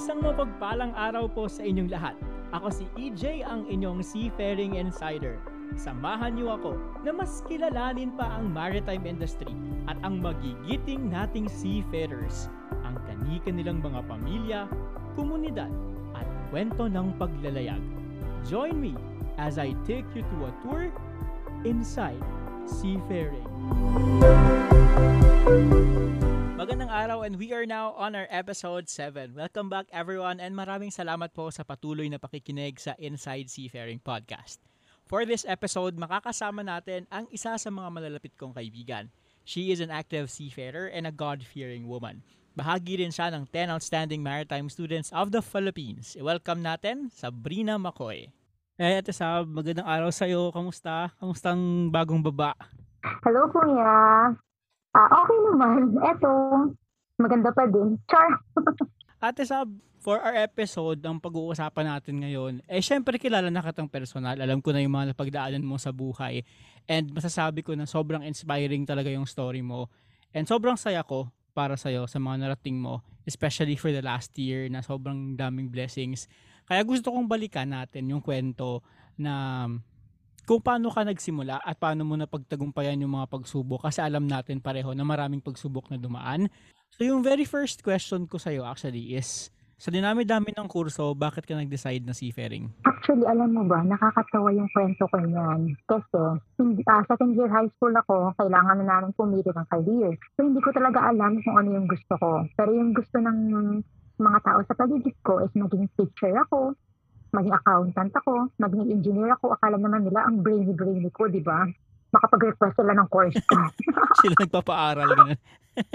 Isang mapagpalang araw po sa inyong lahat. Ako si EJ ang inyong seafaring insider. Samahan niyo ako na mas kilalanin pa ang maritime industry at ang magigiting nating seafarers, ang kanika nilang mga pamilya, komunidad at kwento ng paglalayag. Join me as I take you to a tour inside seafaring. Magandang araw and we are now on our episode 7. Welcome back everyone and maraming salamat po sa patuloy na pakikinig sa Inside Seafaring Podcast. For this episode, makakasama natin ang isa sa mga malalapit kong kaibigan. She is an active seafarer and a God-fearing woman. Bahagi rin siya ng 10 outstanding maritime students of the Philippines. I-welcome natin Sabrina Makoy. Eh, Ate Sab, magandang araw sa'yo. Kamusta? Kamustang bagong baba? Hello, kuya. Ah, okay naman. Eto, maganda pa din. Char. Ate Sab, for our episode, ang pag-uusapan natin ngayon, eh syempre kilala na katang personal. Alam ko na yung mga napagdaanan mo sa buhay. And masasabi ko na sobrang inspiring talaga yung story mo. And sobrang saya ko para sa'yo sa mga narating mo, especially for the last year na sobrang daming blessings. Kaya gusto kong balikan natin yung kwento na kung paano ka nagsimula at paano mo napagtagumpayan yung mga pagsubok kasi alam natin pareho na maraming pagsubok na dumaan. So yung very first question ko sa'yo actually is, sa dinami-dami ng kurso, bakit ka nag-decide na seafaring? Actually, alam mo ba, nakakatawa yung kwento ko niyan. Kasi, hindi, ah, second year high school ako, kailangan na namin pumili ng career. So, hindi ko talaga alam kung ano yung gusto ko. Pero yung gusto ng mga tao sa paligid ko is maging teacher ako, maging accountant ako, maging engineer ako. Akala naman nila ang brainy-brainy ko, di ba? Makapag-request sila ng course ko. Sila nagpapaaral ganun.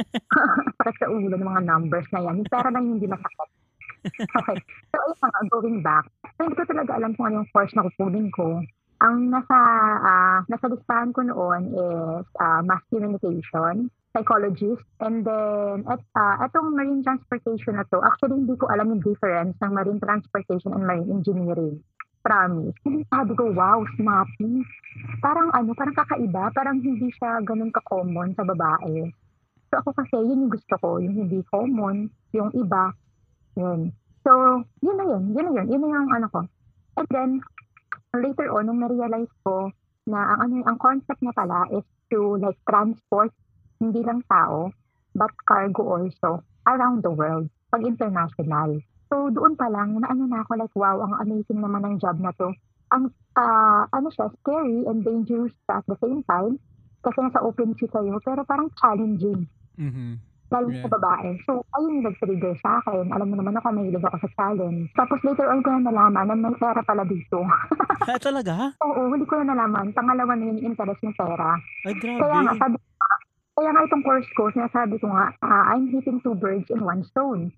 Sakit sa ulo ng mga numbers na yan. Yung pera lang hindi masakit. Okay. So, ayun nga, going back. So, hindi ko talaga alam kung ano yung course na kukunin ko. Ang nasa, ah, nasa listahan ko noon is ah, mass communication, psychologist, and then at, ah, etong marine transportation na to, actually hindi ko alam yung difference ng marine transportation and marine engineering. Promise. Hindi sabi ko, wow, snappy. Parang ano, parang kakaiba, parang hindi siya ganun ka-common sa babae. So ako kasi, yun yung gusto ko, yung hindi common, yung iba, yun. So, yun na yun, yun na yun, yun na yung ano ko. And then, later on, nung na-realize ko na ang, ano, ang concept niya pala is to like transport hindi lang tao, but cargo also around the world, pag international. So, doon pa lang, na ano na ako, like, wow, ang amazing naman ng job na to. Ang, ah, ano siya, scary and dangerous at the same time, kasi nasa open sea kayo, pero parang challenging Mhm. Lalo Yeah. sa babae. So, ayun yung nag-trigger sa akin. Alam mo naman ako, may ako sa challenge. Tapos later on ko na nalaman na may pera pala dito. Ah, talaga? Oo, huli ko na nalaman. Pangalawa na yung interest ng pera. Ay, Kaya nga, grabe. sabi kaya nga itong course ko, sinasabi ko nga, ah, I'm hitting two birds in one stone.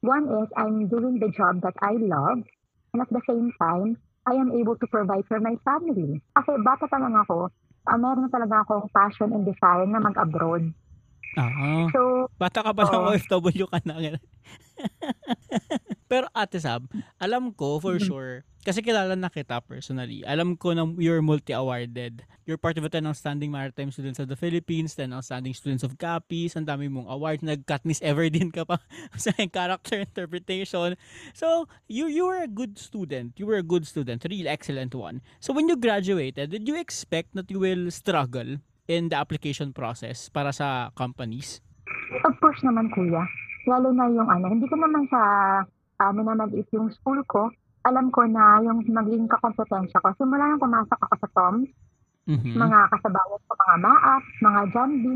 One is, I'm doing the job that I love. And at the same time, I am able to provide for my family. Kasi bata pa lang ako, ah, meron talaga akong passion and desire na mag-abroad. Ah, So, bata ka pa lang Oo. OFW ka na. Pero Ate Sab, alam ko for sure, kasi kilala na kita personally, alam ko na you're multi-awarded. You're part of the 10 Outstanding Maritime Students of the Philippines, 10 Outstanding Students of CAPIS, ang dami mong awards, nag-Katniss Everdeen ka pa sa character interpretation. So, you you were a good student. You were a good student, real excellent one. So, when you graduated, did you expect that you will struggle in the application process para sa companies? Of course naman, kuya. Lalo na yung ano, hindi ko naman sa uh, minamaliit yung school ko. Alam ko na yung maging kakompetensya ko. Simula nang pumasok ako sa TOMS, Mhm. mga kasabayan ko, mga MAAP, mga JANBI.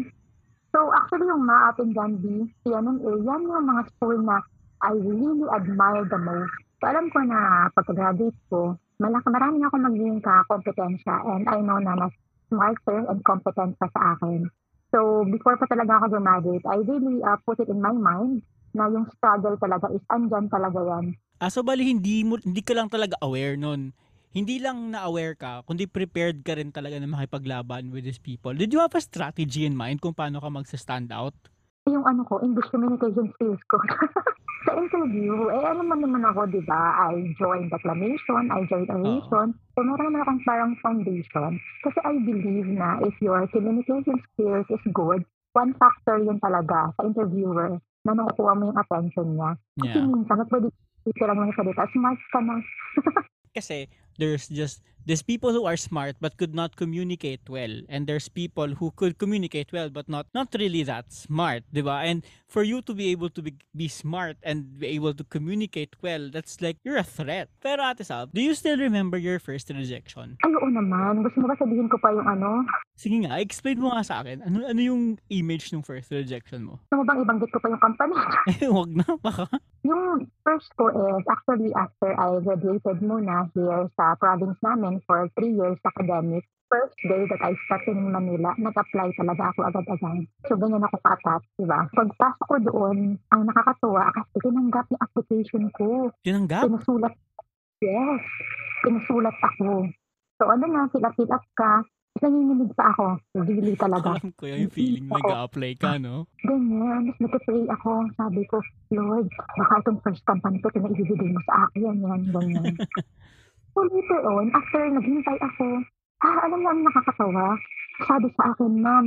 So actually yung MAAP and JANBI, PMMA, yan yung mga school na I really admire the most. So alam ko na pagka-graduate ko, malaki, marami ako magiging kakompetensya and I know na mas smarter and competent pa sa akin. So, before pa talaga ako graduate, I really uh, put it in my mind na yung struggle talaga is andyan talaga yan. Ah, so bali hindi mo hindi ka lang talaga aware nun. Hindi lang na-aware ka, kundi prepared ka rin talaga na makipaglaban with these people. Did you have a strategy in mind kung paano ka magsa-stand out? Yung ano ko, English communication skills ko. sa interview, eh ano man naman ako, di ba? I joined declamation, I joined oration. So meron naman akong parang foundation. Kasi I believe na if your communication skills is good, one factor yun talaga sa interviewer na nakukuha mo yung attention niya. Kasi Yeah. minsan, at pwede lang yung salita, smart ka na. Kasi there's just there's people who are smart but could not communicate well and there's people who could communicate well but not not really that smart, 'di ba? And for you to be able to be, be smart and be able to communicate well, that's like you're a threat. Pero Ate Sab, do you still remember your first rejection? Ay, oo naman. Gusto mo ba sabihin ko pa yung ano? Sige nga, explain mo nga sa akin. Ano ano yung image ng first rejection mo? Mo bang ibanggit ko pa yung company? Eh, wag na baka. Yung first ko is actually after I graduated muna here sa province namin for three years academic. First day that I stepped in Manila, nag-apply talaga ako agad-agad. So, ganyan ako ka-attach, di ba? Pagpasok ko doon, ang nakakatuwa, kasi tinanggap yung application ko. Tinanggap? Pinusulat, yes, pinusulat ako. So, ano na, fill up, ka. Nanginginig pa ako. Really talaga. Alam ko yun, yung feeling nag-a-apply ka, no? Ganyan. Tapos nag-pray ako. Sabi ko, Lord, baka itong first company ko, ito na ibibigay mo sa akin. Yan, ganyan. so later on, after naghintay ako, ah, alam mo ang nakakatawa? Sabi sa akin, ma'am,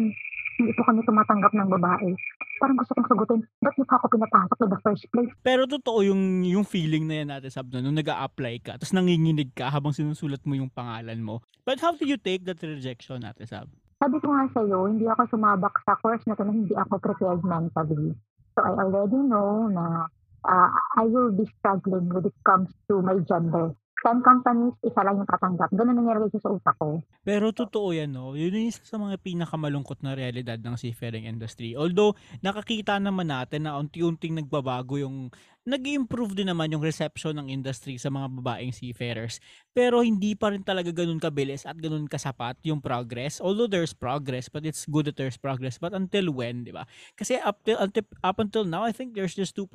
hindi po kami tumatanggap ng babae. Parang gusto kong sagutin, ba't niyo pa ako pinapasok in the first place? Pero totoo yung yung feeling na yan natin sab na nung nag-a-apply ka tapos nanginginig ka habang sinusulat mo yung pangalan mo. But how do you take that rejection natin sab? Sabi ko nga sa'yo, hindi ako sumabak sa course na to na hindi ako prepared mentally. So I already know na uh, I will be struggling when it comes to my gender. 10 companies, isa lang yung tatanggap. Ganun nangyari sa utak ko. Pero totoo yan, no? Yun yung isa sa mga pinakamalungkot na realidad ng seafaring industry. Although, nakakita naman natin na unti-unting nagbabago yung nag improve din naman yung reception ng industry sa mga babaeng seafarers. Pero hindi pa rin talaga ganun kabilis at ganun kasapat yung progress. Although there's progress, but it's good that there's progress. But until when, di ba? Kasi up, till, until, up until now, I think there's just 2%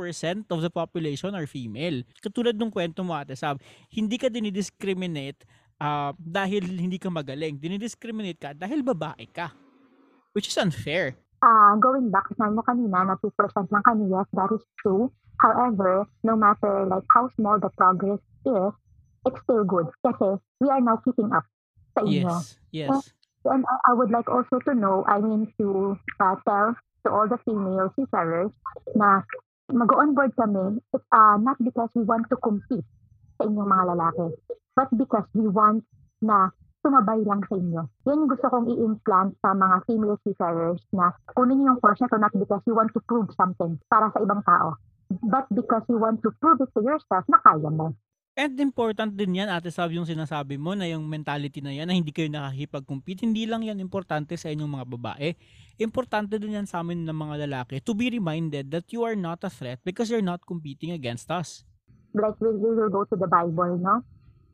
of the population are female. Katulad nung kwento mo, Ate Sab, hindi ka dinidiscriminate ah, dahil hindi ka magaling. Dinidiscriminate ka dahil babae ka. Which is unfair. Ah, going back, sabi mo kanina na 2% lang kami, yes, that is true. However, no matter like how small the progress is, it's still good. Kasi we are now keeping up sa inyo. Yes. Yes. And I, I would like also to know, I mean to uh, tell to all the female seafarers na mag-onboard kami uh, not because we want to compete sa inyong mga lalaki, but because we want na sumabay lang sa inyo. Yan yung gusto kong i-implant sa mga female seafarers na kunin niyo yung course na to not because you want to prove something para sa ibang tao, but because you want to prove it to yourself na kaya mo. And important din yan, Ate Sab, yung sinasabi mo na yung mentality na yan na hindi kayo nakakipag-compete. Hindi lang yan importante sa inyong mga babae. Importante din yan sa amin ng mga lalaki to be reminded that you are not a threat because you're not competing against us. like we will go to the Bible, no?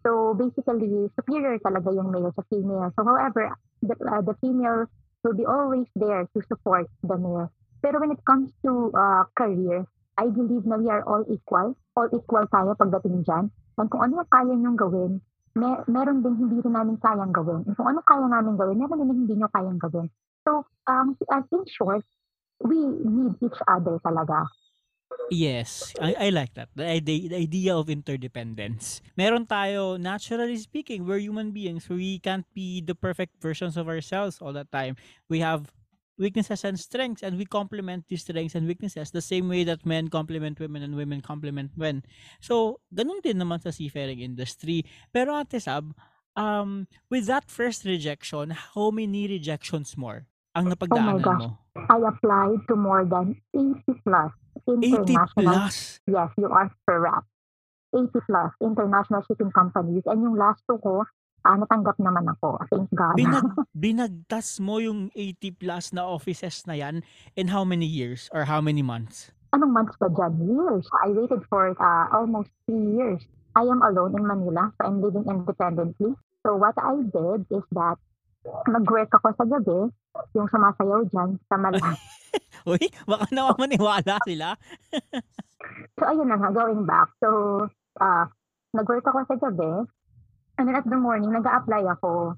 So basically, superior talaga yung male sa female. So however, the, uh, the female will be always there to support the male. Pero when it comes to uh, career, I believe na we are all equal. All equal tayo pagdating dyan. And kung ano yung kaya nyong gawin, may, meron din hindi rin namin kayang gawin. And kung ano kaya namin gawin, meron din hindi nyo kayang gawin. So, um, in short, we need each other talaga. Yes, I, I like that. The idea, the idea of interdependence. Meron tayo, naturally speaking, we're human beings. We can't be the perfect versions of ourselves all the time. We have weaknesses and strengths and we complement these strengths and weaknesses the same way that men complement women and women complement men. So, ganun din naman sa seafaring industry. Pero Ate Sab, um, with that first rejection, how many rejections more ang napagdaanan gosh. mo? I applied to more than 80 plus 80 international plus? Yes, you are correct. 80 plus international shipping companies. And yung last two ko, ah, natanggap naman ako. Thank God. Binag, binagtas mo yung 80 plus na offices na yan in how many years or how many months? Anong months ba dyan? Years. I waited for uh, almost three years. I am alone in Manila, so I'm living independently. So what I did is that nag-work ako sa gabi, yung sumasayaw dyan sa Manila. Uy, baka naman maniwala sila. so ayun na nga, going back. So, uh, nag-work ako sa gabi, and then at the morning, nag apply ako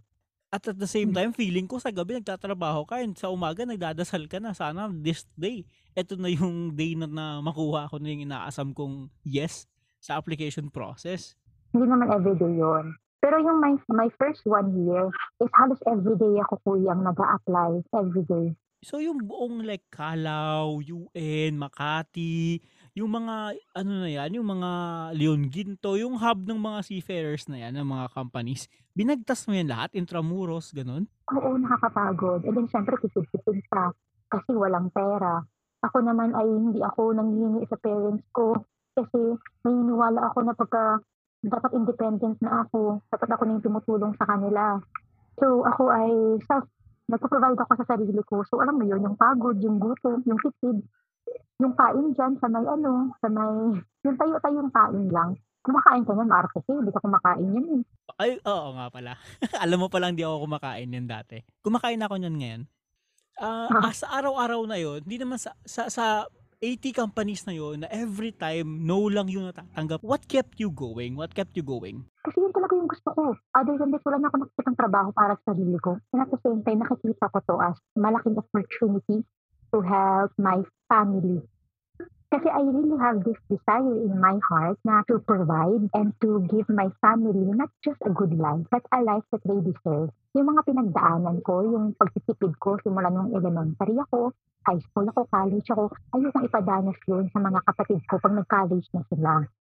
At at the same time, feeling ko sa gabi nagtatrabaho ka and sa umaga nagdadasal ka na. Sana this day, ito na yung day na, na makuha ko na yung inaasam kong yes sa application process. hindi naman everyday yon. Pero yung my, my first one year is halos everyday ako kuyang nag apply everyday. So yung buong like Calao, UN, Makati, yung mga ano na yan, yung mga Leon Ginto, yung hub ng mga seafarers na yan, ng mga companies, binagtas mo yan lahat, intramuros, ganun? Oo, nakakapagod. And then, syempre, kitid-kitid ka kasi walang pera. Ako naman ay hindi ako nanghihingi sa parents ko kasi naniniwala ako na pagka dapat independent na ako, dapat ako na yung tumutulong sa kanila. So, ako ay self, nagpo-provide ako sa sarili ko. So, alam mo yun, yung pagod, yung gutom, yung kitid, yung kain dyan sa may ano, sa may, yung tayo-tayong kain lang. Kumakain ka niyan, maarte ka, hindi ka kumakain yan eh. Ay, oo nga pala. Alam mo palang di ako kumakain yan dati. Kumakain ako niyan ngayon. Ah, Ah. ah, sa araw-araw na yon, hindi naman sa, sa, sa 80 companies na yon na every time no lang yung natatanggap. What kept you going? What kept you going? Kasi yun talaga yung gusto ko. Other than this, wala na ako nakikita trabaho para sa sarili ko. And at the same time, nakikita ko to as malaking opportunity to help my family. Kasi I really have this desire in my heart na to provide and to give my family not just a good life, but a life that they deserve. Yung mga pinagdaanan ko, yung pagtitipid ko simula nung elementary ako, high school ako, college ako, ayokong ipadanas yun sa mga kapatid ko pag nag-college na sila.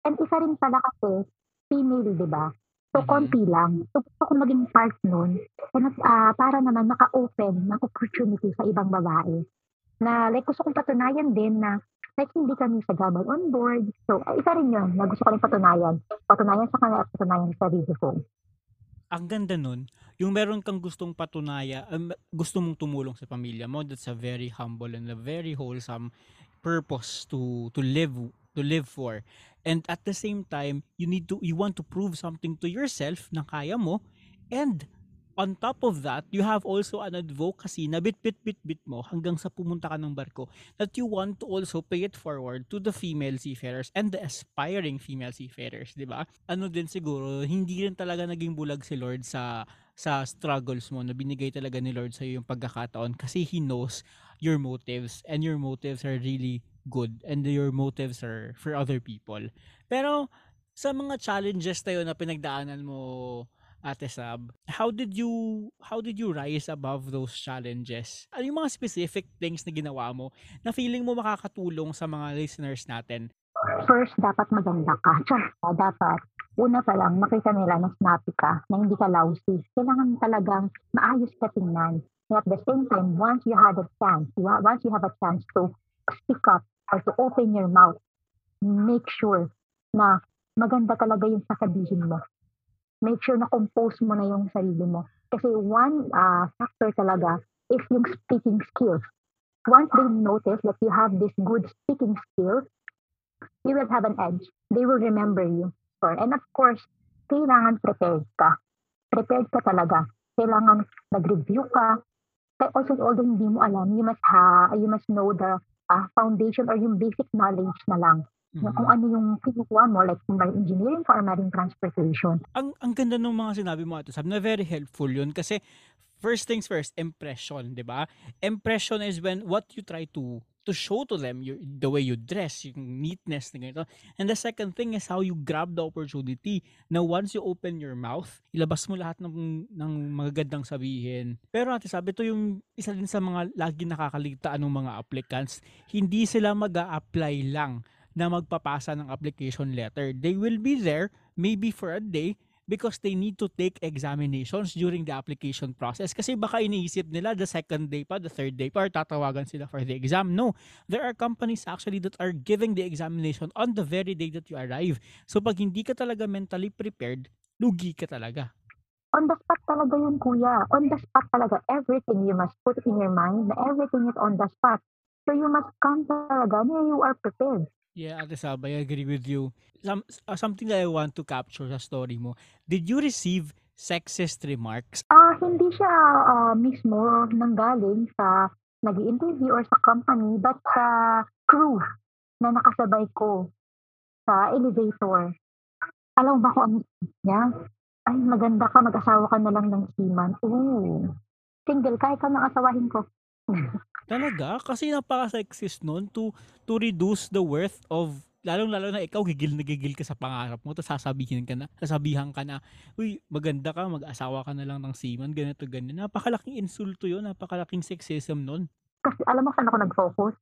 And isa rin pala kasi, female, di ba? So, Mhm. konti lang. So, gusto ko maging part nun. And, ah, para naman maka-open ng opportunity sa ibang babae. Na, like, gusto kong patunayan din na, like, hindi kami sagabal on board. So, ah, isa rin yun na gusto ko rin patunayan. Patunayan sa kanila at patunayan sa sarili ko. Ang ganda nun, yung meron kang gustong patunaya, um, gusto mong tumulong sa pamilya mo, that's a very humble and a very wholesome purpose to to live to live for. And at the same time, you need to you want to prove something to yourself na kaya mo and on top of that, you have also an advocacy na bit bit bit bit mo hanggang sa pumunta ka ng barko that you want to also pay it forward to the female seafarers and the aspiring female seafarers, di ba? Ano din siguro, hindi rin talaga naging bulag si Lord sa sa struggles mo na binigay talaga ni Lord sa yung pagkakataon kasi He knows your motives and your motives are really good and your motives are for other people. Pero sa mga challenges tayo na pinagdaanan mo Ate Sab, how did you how did you rise above those challenges? Ano yung mga specific things na ginawa mo na feeling mo makakatulong sa mga listeners natin? First, dapat maganda ka. Dapat, una pa lang, makita nila na snappy ka, na hindi ka lousy. Kailangan talagang maayos ka tingnan. And at the same time, once you had a chance, once you have a chance to speak up or to open your mouth, make sure na maganda talaga yung sasabihin mo. Make sure na compose mo na yung sarili mo. Kasi one ah, factor talaga is yung speaking skills. Once they notice that you have this good speaking skills, you will have an edge. They will remember you. For, and of course, kailangan prepared ka. Prepared ka talaga. Kailangan nag-review ka. Kaya also, although hindi mo alam, you must ha, you must know the ah, foundation or yung basic knowledge na lang. Na kung ano yung kinukuha mo, like marine engineering ka or marine transportation. ang ang ganda ng mga sinabi mo Ate Sab, na very helpful yun kasi first things first, impression, 'di ba? Impression is when what you try to to show to them your, the way you dress, yung neatness na ganito. And the second thing is how you grab the opportunity na once you open your mouth, ilabas mo lahat ng, ng magagandang sabihin. Pero ate sabi, ito yung isa din sa mga lagi nakakaligtaan ng mga applicants. Hindi sila mag apply lang na magpapasa ng application letter. They will be there maybe for a day because they need to take examinations during the application process. Kasi baka iniisip nila the second day pa, the third day pa, or tatawagan sila for the exam. No, there are companies actually that are giving the examination on the very day that you arrive. So pag hindi ka talaga mentally prepared, lugi ka talaga. On the spot talaga yun, kuya. On the spot talaga. Everything you must put in your mind everything is on the spot. So you must come talaga na you are prepared. Yeah, Ate Sab, I agree with you. Some, uh, something that I want to capture sa story mo. Did you receive sexist remarks? Ah, hindi siya ah, mismo nanggaling sa nag interview or sa company, but sa crew na nakasabay ko sa elevator. Alam ba kung ano niya? Ay, maganda ka, mag-asawa ka na lang ng seaman. Ooh. Single, kahit ka nang asawahin ko. Talaga? Kasi napaka-sexist nun to, to reduce the worth of lalong-lalo na ikaw gigil na gigil ka sa pangarap mo tapos sasabihin ka na sasabihan ka na uy maganda ka mag-asawa ka na lang ng seaman ganito ganyan napakalaking insulto yun napakalaking sexism nun Kasi alam mo saan ako nag-focus?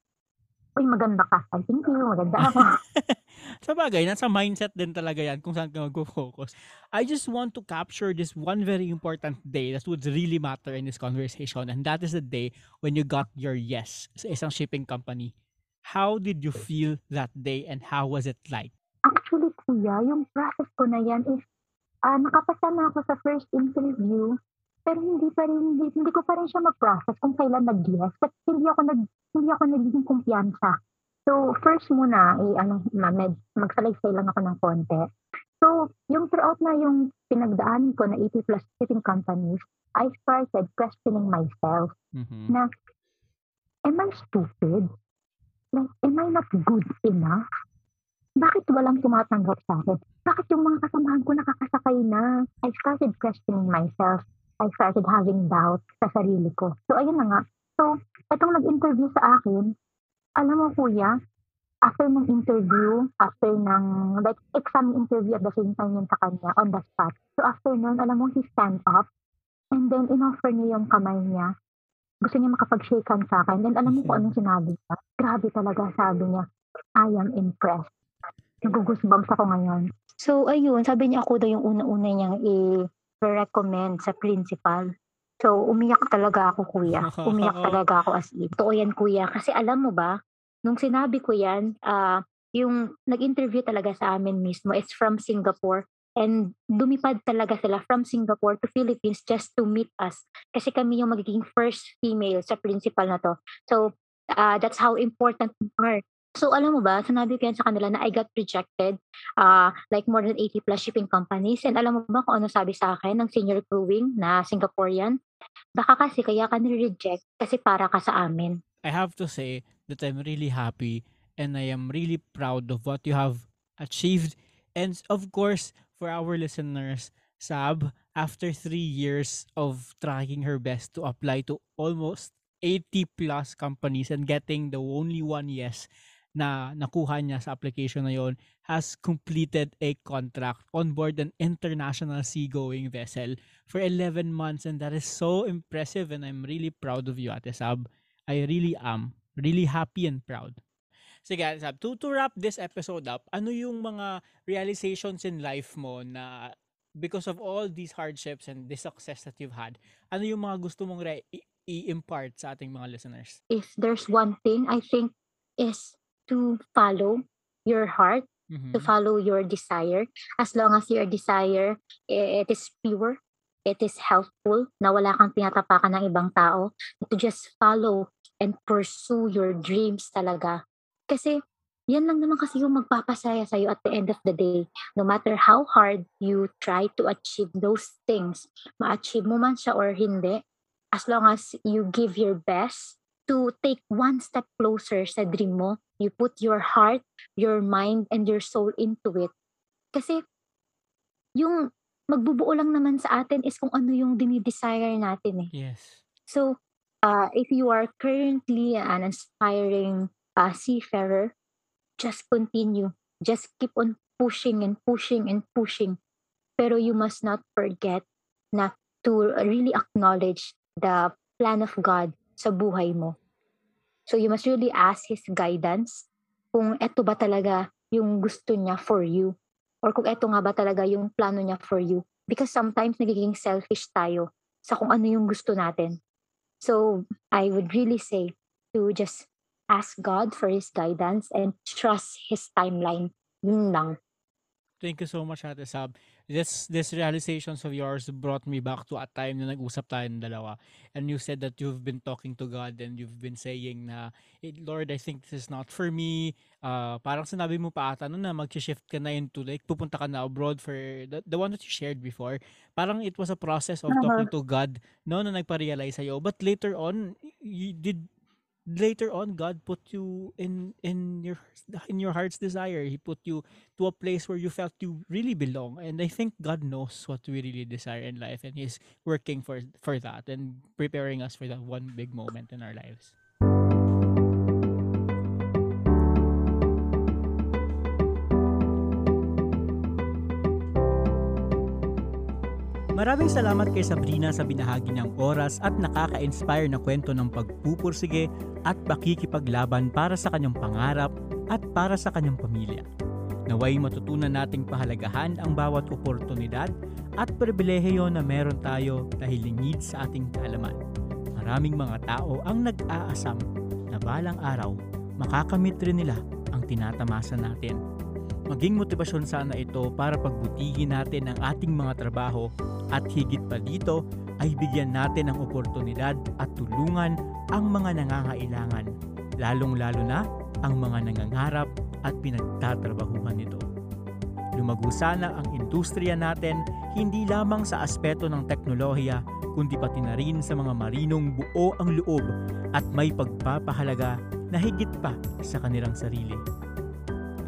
Uy, maganda ka. Ay, thank you. Maganda ako. Sa bagay, nasa mindset din talaga yan kung saan ka mag-focus. I just want to capture this one very important day that would really matter in this conversation and that is the day when you got your yes sa isang shipping company. How did you feel that day and how was it like? Actually, kuya, yung process ko na yan is, ah nakapasa na ako sa first interview, pero hindi pa rin, hindi, hindi ko pa rin siya mag-process kung kailan nag-yes. Kasi hindi ako nag, hindi ako nagiging kumpiyansa. So, first muna, eh, ano, med, magsalaysay lang ako ng konti. So, yung throughout na yung pinagdaanan ko na 80 plus shipping companies, I started questioning myself Mhm. na, am I stupid? Like, am I not good enough? Bakit walang tumatanggap sa akin? Bakit yung mga kasamahan ko nakakasakay na? I started questioning myself. I started having doubt sa sarili ko. So, ayun na nga. So, itong nag-interview sa akin, alam mo kuya, after ng interview, after ng, like, exam interview at the same time yun sa kanya, on the spot. So, after nun, alam mo, he stand up, and then, inoffer niya yung kamay niya. Gusto niya makapag-shake hand sa akin. Then, alam mo kung anong sinabi niya? Grabe talaga, sabi niya, I am impressed. Nagugusbumps ako ngayon. So, ayun, sabi niya ako daw yung una-una niyang i-recommend sa principal. So, umiyak talaga ako, kuya. Umiyak talaga ako as in. Totoo yan, kuya. Kasi alam mo ba, nung sinabi ko yan, ah, yung nag-interview talaga sa amin mismo, it's from Singapore. And lumipad talaga sila from Singapore to Philippines just to meet us. Kasi kami yung magiging first female sa principal na to. So, ah, that's how important we are. So, alam mo ba, sinabi ko yan sa kanila na I got rejected uh, like more than 80 plus shipping companies. And alam mo ba kung ano sabi sa akin ng senior crewing na Singaporean? Baka kasi kaya ka nire-reject kasi para ka sa amin. I have to say that I'm really happy and I am really proud of what you have achieved. And of course, for our listeners, Sab, after three years of trying her best to apply to almost 80 plus companies and getting the only one yes na nakuha niya sa application na yon has completed a contract on board an international seagoing vessel for 11 months and that is so impressive and I'm really proud of you, Ate Sab. I really am. Really happy and proud. Sige, Ate Sab, to, to wrap this episode up, ano yung mga realizations in life mo na because of all these hardships and the success that you've had, ano yung mga gusto mong re- i-impart sa ating mga listeners? If there's one thing I think is to follow your heart, Mhm. to follow your desire. As long as your desire, it is pure, it is helpful, na wala kang tinatapakan ng ibang tao, to just follow and pursue your dreams talaga. Kasi, yan lang naman kasi yung magpapasaya sa'yo at the end of the day. No matter how hard you try to achieve those things, ma-achieve mo man siya or hindi, as long as you give your best to take one step closer sa dream mo, you put your heart, your mind, and your soul into it. Kasi, yung magbubuo lang naman sa atin is kung ano yung dinidesire natin eh. Yes. So, uh, if you are currently an aspiring uh, seafarer, just continue. Just keep on pushing and pushing and pushing. Pero you must not forget na to really acknowledge the plan of God sa buhay mo. So you must really ask His guidance kung eto ba talaga yung gusto niya for you or kung eto nga ba talaga yung plano niya for you. Because sometimes nagiging selfish tayo sa kung ano yung gusto natin. So I would really say to just ask God for His guidance and trust His timeline. Yun lang. Thank you so much, Ate Sab. This, this realizations of yours brought me back to a time na nag-usap tayo ng dalawa. And you said that you've been talking to God and you've been saying na, "Eh, Lord, I think this is not for me. Uh, parang sinabi mo pa ata no, na mag-shift ka na into like, pupunta ka na abroad for the, the one that you shared before. Parang it was a process of talking to God no, na nagpa-realize sa'yo. But later on, you did later on God put you in in your in your heart's desire. He put you to a place where you felt you really belong. And I think God knows what we really desire in life and He's working for for that and preparing us for that one big moment in our lives. Maraming salamat kay Sabrina sa binahagi niyang oras at nakaka-inspire na kwento ng pagpupursige at pakikipaglaban para sa kanyang pangarap at para sa kanyang pamilya. Naway matutunan nating pahalagahan ang bawat oportunidad at pribilehiyo na meron tayo dahil lingid sa ating kaalaman. Maraming mga tao ang nag-aasam na balang araw makakamit rin nila ang tinatamasa natin. Maging motibasyon sana ito para pagbutihin natin ang ating mga trabaho at higit pa dito ay bigyan natin ng oportunidad at tulungan ang mga nangangailangan, lalong-lalo na ang mga nangangarap at pinagtatrabahuhan nito. Lumago sana ang industriya natin hindi lamang sa aspeto ng teknolohiya kundi pati na rin sa mga marinong buo ang loob at may pagpapahalaga na higit pa sa kanilang sarili.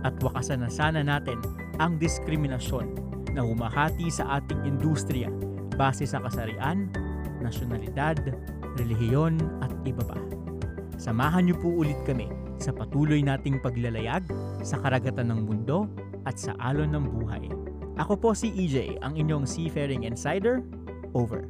At wakasan na sana natin ang diskriminasyon na humahati sa ating industriya base sa kasarian, nasyonalidad, relihiyon at iba pa. Samahan niyo po ulit kami sa patuloy nating paglalayag sa karagatan ng mundo at sa alon ng buhay. Ako po si EJ, ang inyong seafaring insider. Over.